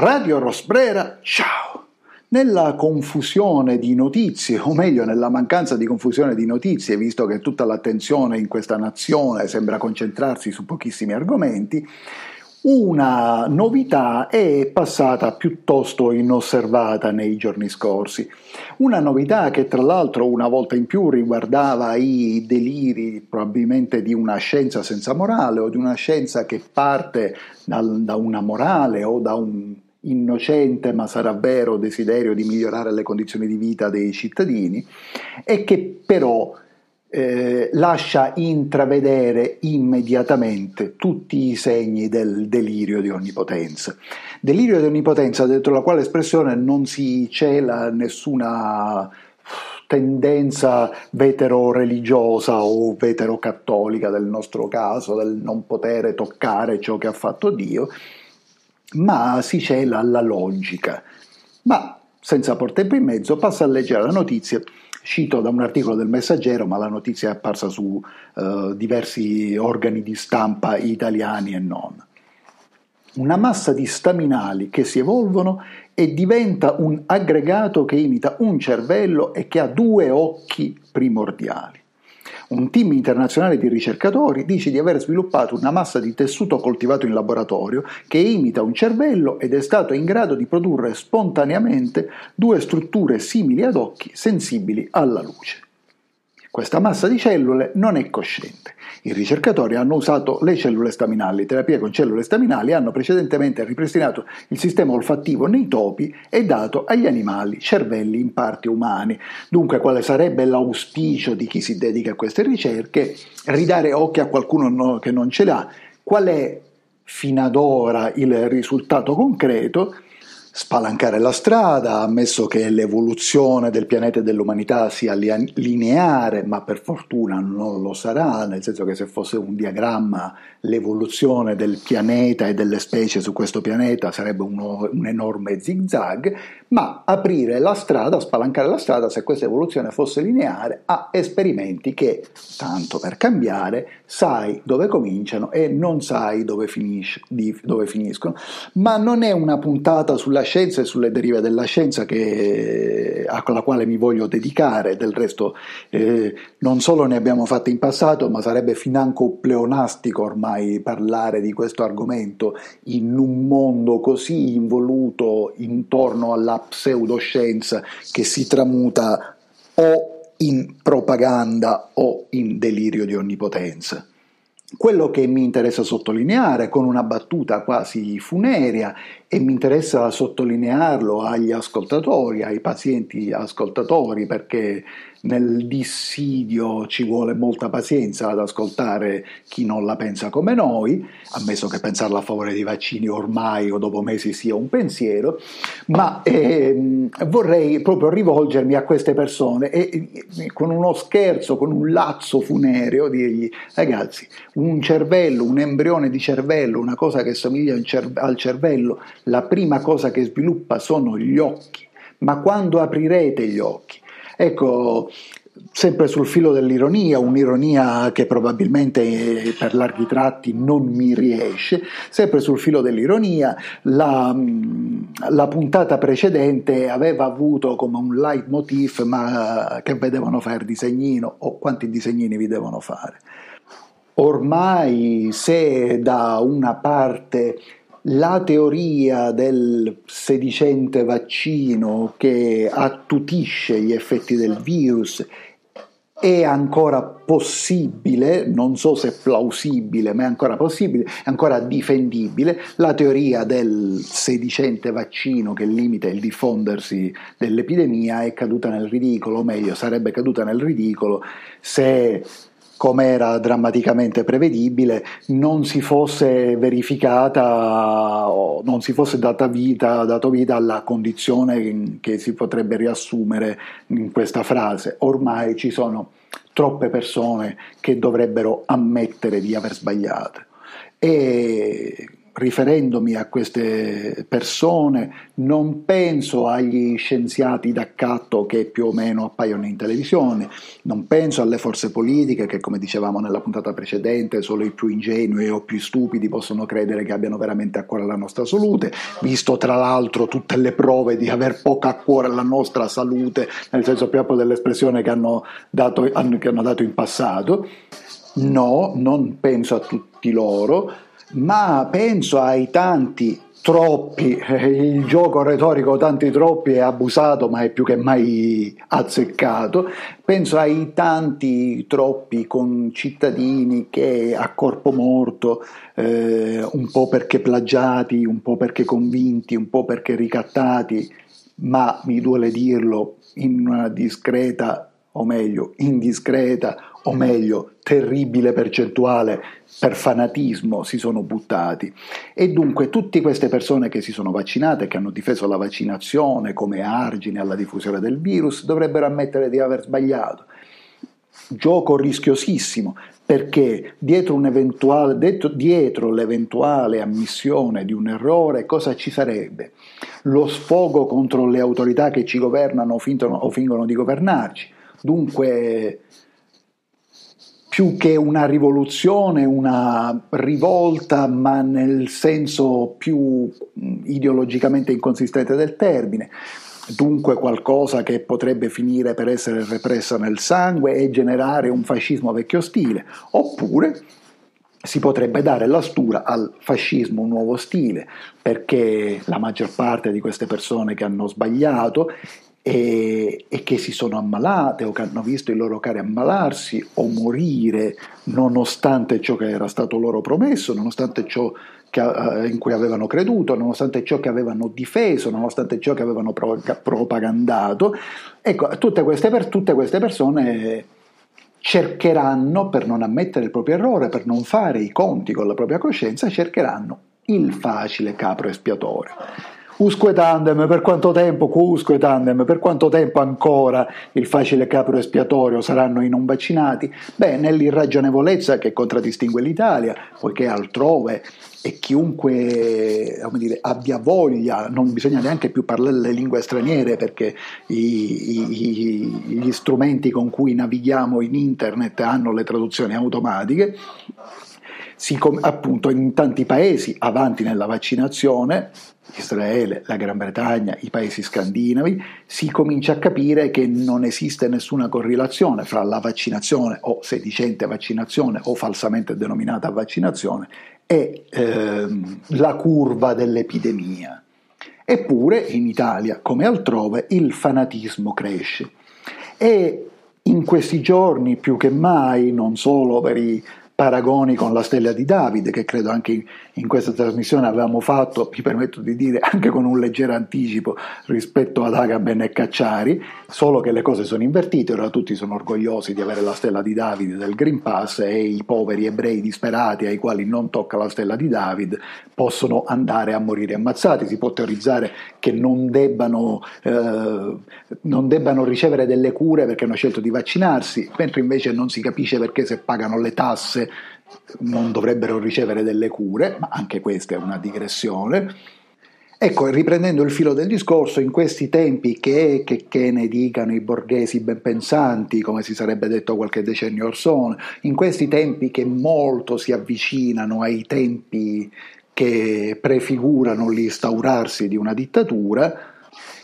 Radio Rosbrera, ciao! Nella confusione di notizie, o meglio nella mancanza di confusione di notizie, visto che tutta l'attenzione in questa nazione sembra concentrarsi su pochissimi argomenti, una novità è passata piuttosto inosservata nei giorni scorsi. Una novità che tra l'altro una volta in più riguardava i deliri probabilmente di una scienza senza morale o di una scienza che parte dal, da una morale o da un innocente ma sarà vero desiderio di migliorare le condizioni di vita dei cittadini e che però eh, lascia intravedere immediatamente tutti i segni del delirio di onnipotenza. Delirio di onnipotenza dentro la quale espressione non si cela nessuna tendenza vetero-religiosa o vetero-cattolica del nostro caso, del non poter toccare ciò che ha fatto Dio, ma si cela alla logica. Ma senza portare tempo in mezzo, passa a leggere la notizia. Cito da un articolo del Messaggero, ma la notizia è apparsa su uh, diversi organi di stampa italiani e non. Una massa di staminali che si evolvono e diventa un aggregato che imita un cervello e che ha due occhi primordiali. Un team internazionale di ricercatori dice di aver sviluppato una massa di tessuto coltivato in laboratorio che imita un cervello ed è stato in grado di produrre spontaneamente due strutture simili ad occhi sensibili alla luce. Questa massa di cellule non è cosciente. I ricercatori hanno usato le cellule staminali, terapie con cellule staminali, hanno precedentemente ripristinato il sistema olfattivo nei topi e dato agli animali cervelli in parte umani. Dunque, quale sarebbe l'auspicio di chi si dedica a queste ricerche? Ridare occhi a qualcuno che non ce l'ha. Qual è fino ad ora il risultato concreto? Spalancare la strada, ammesso che l'evoluzione del pianeta e dell'umanità sia lineare, ma per fortuna non lo sarà, nel senso che se fosse un diagramma l'evoluzione del pianeta e delle specie su questo pianeta sarebbe uno, un enorme zigzag, ma aprire la strada, spalancare la strada, se questa evoluzione fosse lineare, a esperimenti che, tanto per cambiare, sai dove cominciano e non sai dove, finisce, dove finiscono. Ma non è una puntata sulla scienza e sulle derive della scienza che, alla quale mi voglio dedicare, del resto eh, non solo ne abbiamo fatte in passato, ma sarebbe financo pleonastico ormai parlare di questo argomento in un mondo così involuto intorno alla pseudoscienza che si tramuta o in propaganda o in delirio di onnipotenza. Quello che mi interessa sottolineare con una battuta quasi funerea e mi interessa sottolinearlo agli ascoltatori, ai pazienti ascoltatori, perché nel dissidio ci vuole molta pazienza ad ascoltare chi non la pensa come noi, ammesso che pensarla a favore dei vaccini ormai o dopo mesi sia un pensiero, ma eh, vorrei proprio rivolgermi a queste persone e, e con uno scherzo, con un lazzo funereo, dirgli ragazzi, un cervello, un embrione di cervello, una cosa che somiglia al cervello, la prima cosa che sviluppa sono gli occhi, ma quando aprirete gli occhi? Ecco, sempre sul filo dell'ironia, un'ironia che probabilmente per larghi tratti non mi riesce, sempre sul filo dell'ironia, la, la puntata precedente aveva avuto come un leitmotiv ma che vedevano fare disegnino o quanti disegnini vi devono fare. Ormai se da una parte la teoria del sedicente vaccino che attutisce gli effetti del virus è ancora possibile, non so se plausibile, ma è ancora possibile, è ancora difendibile, la teoria del sedicente vaccino che limita il diffondersi dell'epidemia è caduta nel ridicolo, o meglio, sarebbe caduta nel ridicolo se come era drammaticamente prevedibile, non si fosse verificata o non si fosse data vita, dato vita alla condizione che si potrebbe riassumere in questa frase. Ormai ci sono troppe persone che dovrebbero ammettere di aver sbagliato. E riferendomi a queste persone, non penso agli scienziati d'accatto che più o meno appaiono in televisione, non penso alle forze politiche che, come dicevamo nella puntata precedente, solo i più ingenui o più stupidi possono credere che abbiano veramente a cuore la nostra salute, visto tra l'altro tutte le prove di aver poco a cuore la nostra salute, nel senso proprio dell'espressione che hanno dato, che hanno dato in passato. No, non penso a tutti loro, ma penso ai tanti troppi, il gioco retorico tanti troppi è abusato ma è più che mai azzeccato, penso ai tanti troppi concittadini che a corpo morto, eh, un po' perché plagiati, un po' perché convinti, un po' perché ricattati, ma mi duole dirlo in una discreta o meglio indiscreta o meglio terribile percentuale per fanatismo si sono buttati e dunque tutte queste persone che si sono vaccinate, che hanno difeso la vaccinazione come argine alla diffusione del virus, dovrebbero ammettere di aver sbagliato. Gioco rischiosissimo perché dietro, dietro l'eventuale ammissione di un errore cosa ci sarebbe? Lo sfogo contro le autorità che ci governano o fingono di governarci. Dunque più che una rivoluzione, una rivolta, ma nel senso più ideologicamente inconsistente del termine. Dunque qualcosa che potrebbe finire per essere repressa nel sangue e generare un fascismo vecchio stile, oppure si potrebbe dare la stura al fascismo un nuovo stile, perché la maggior parte di queste persone che hanno sbagliato e, e, che si sono ammalate o che hanno visto i loro cari ammalarsi o morire nonostante ciò che era stato loro promesso, nonostante ciò che, uh, in cui avevano creduto, nonostante ciò che avevano difeso, nonostante ciò che avevano pro- propagandato. Ecco, tutte queste, per, tutte queste persone cercheranno, per non ammettere il proprio errore, per non fare i conti con la propria coscienza, cercheranno il facile capro espiatorio. Usque tandem, per quanto tempo, usque tandem, per quanto tempo ancora il facile capro espiatorio saranno i non vaccinati? Beh, nell'irragionevolezza che contraddistingue l'Italia, poiché altrove e chiunque dire, abbia voglia, non bisogna neanche più parlare le lingue straniere perché i, i, gli strumenti con cui navighiamo in internet hanno le traduzioni automatiche, si, appunto in tanti paesi avanti nella vaccinazione Israele, la Gran Bretagna, i paesi scandinavi, si comincia a capire che non esiste nessuna correlazione fra la vaccinazione o sedicente vaccinazione o falsamente denominata vaccinazione e ehm, la curva dell'epidemia. Eppure in Italia, come altrove, il fanatismo cresce e in questi giorni più che mai, non solo per i paragoni con la stella di Davide, che credo anche in questa trasmissione avevamo fatto, mi permetto di dire, anche con un leggero anticipo rispetto ad Agaben e Cacciari, solo che le cose sono invertite, ora tutti sono orgogliosi di avere la stella di Davide del Green Pass e i poveri ebrei disperati ai quali non tocca la stella di Davide possono andare a morire ammazzati, si può teorizzare che non debbano, eh, non debbano ricevere delle cure perché hanno scelto di vaccinarsi, mentre invece non si capisce perché se pagano le tasse non dovrebbero ricevere delle cure, ma anche questa è una digressione. Ecco, riprendendo il filo del discorso, in questi tempi che, che, che, ne dicano i borghesi ben pensanti, come si sarebbe detto qualche decennio or sono, in questi tempi che molto si avvicinano ai tempi che prefigurano l'instaurarsi di una dittatura,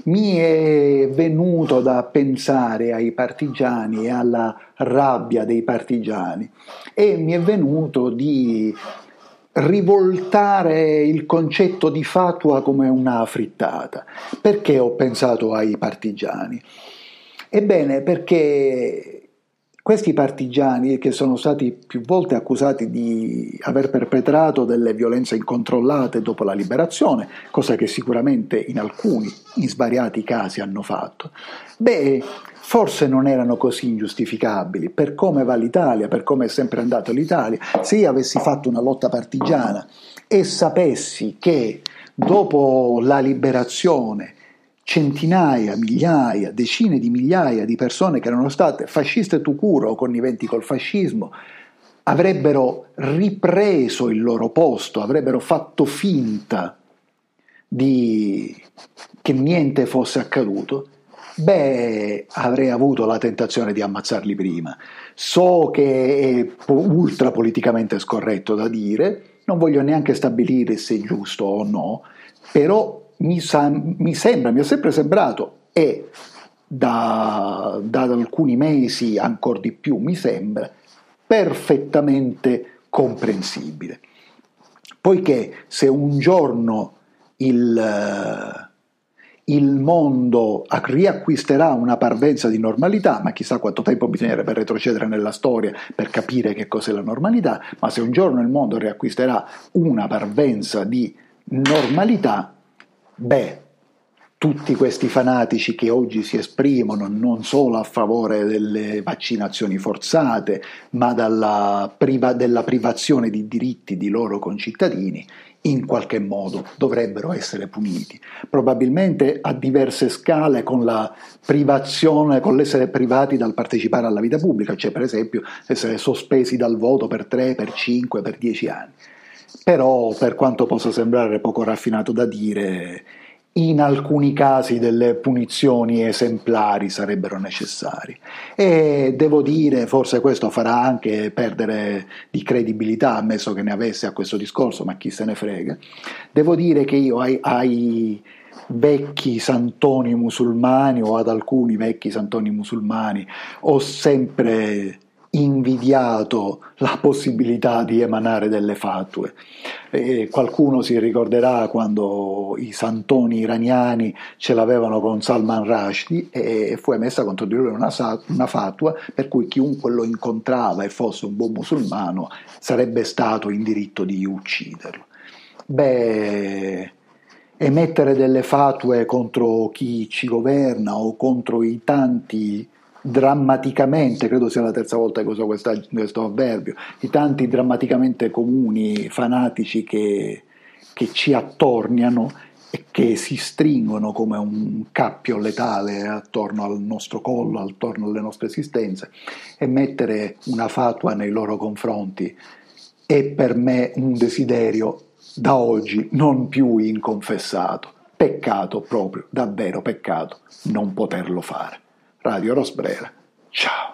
mi è venuto da pensare ai partigiani e alla rabbia dei partigiani e mi è venuto di rivoltare il concetto di fatua come una frittata. Perché ho pensato ai partigiani? Ebbene, perché questi partigiani, che sono stati più volte accusati di aver perpetrato delle violenze incontrollate dopo la liberazione, cosa che sicuramente in alcuni, in svariati casi hanno fatto, beh, forse non erano così ingiustificabili per come va l'Italia, per come è sempre andato l'Italia. Se io avessi fatto una lotta partigiana e sapessi che dopo la liberazione centinaia, migliaia, decine di migliaia di persone che erano state fasciste tu curo o conniventi col fascismo, avrebbero ripreso il loro posto, avrebbero fatto finta di che niente fosse accaduto, beh, avrei avuto la tentazione di ammazzarli prima. So che è ultra politicamente scorretto da dire, non voglio neanche stabilire se è giusto o no, però mi, sa- mi sembra, mi è sempre sembrato e da, da alcuni mesi ancora di più mi sembra perfettamente comprensibile. Poiché se un giorno il, il mondo riacquisterà una parvenza di normalità, ma chissà quanto tempo bisognerebbe retrocedere nella storia per capire che cos'è la normalità, ma se un giorno il mondo riacquisterà una parvenza di normalità, beh, tutti questi fanatici che oggi si esprimono non solo a favore delle vaccinazioni forzate, ma priva, della privazione di diritti di loro concittadini, in qualche modo dovrebbero essere puniti. Probabilmente a diverse scale con la privazione, con l'essere privati dal partecipare alla vita pubblica, cioè per esempio essere sospesi dal voto per 3, per 5, per 10 anni. Però per quanto possa sembrare poco raffinato da dire, in alcuni casi delle punizioni esemplari sarebbero necessarie. E devo dire, forse questo farà anche perdere di credibilità, ammesso che ne avesse a questo discorso, ma chi se ne frega. Devo dire che io ai, ai vecchi santoni musulmani o ad alcuni vecchi santoni musulmani ho sempre invidiato la possibilità di emanare delle fatue. E qualcuno si ricorderà quando i santoni iraniani ce l'avevano con Salman Rushdie e fu emessa contro di lui una, una fatua per cui chiunque lo incontrava e fosse un buon musulmano sarebbe stato in diritto di ucciderlo. Beh, emettere delle fatue contro chi ci governa o contro i tanti drammaticamente, credo sia la terza volta che uso questa, questo avverbio, i tanti drammaticamente comuni fanatici che, che ci attorniano e che si stringono come un cappio letale attorno al nostro collo, attorno alle nostre esistenze, e mettere una fatua nei loro confronti è per me un desiderio da oggi non più inconfessato. Peccato proprio, davvero peccato, non poterlo fare. Radio Rosbrera. Ciao.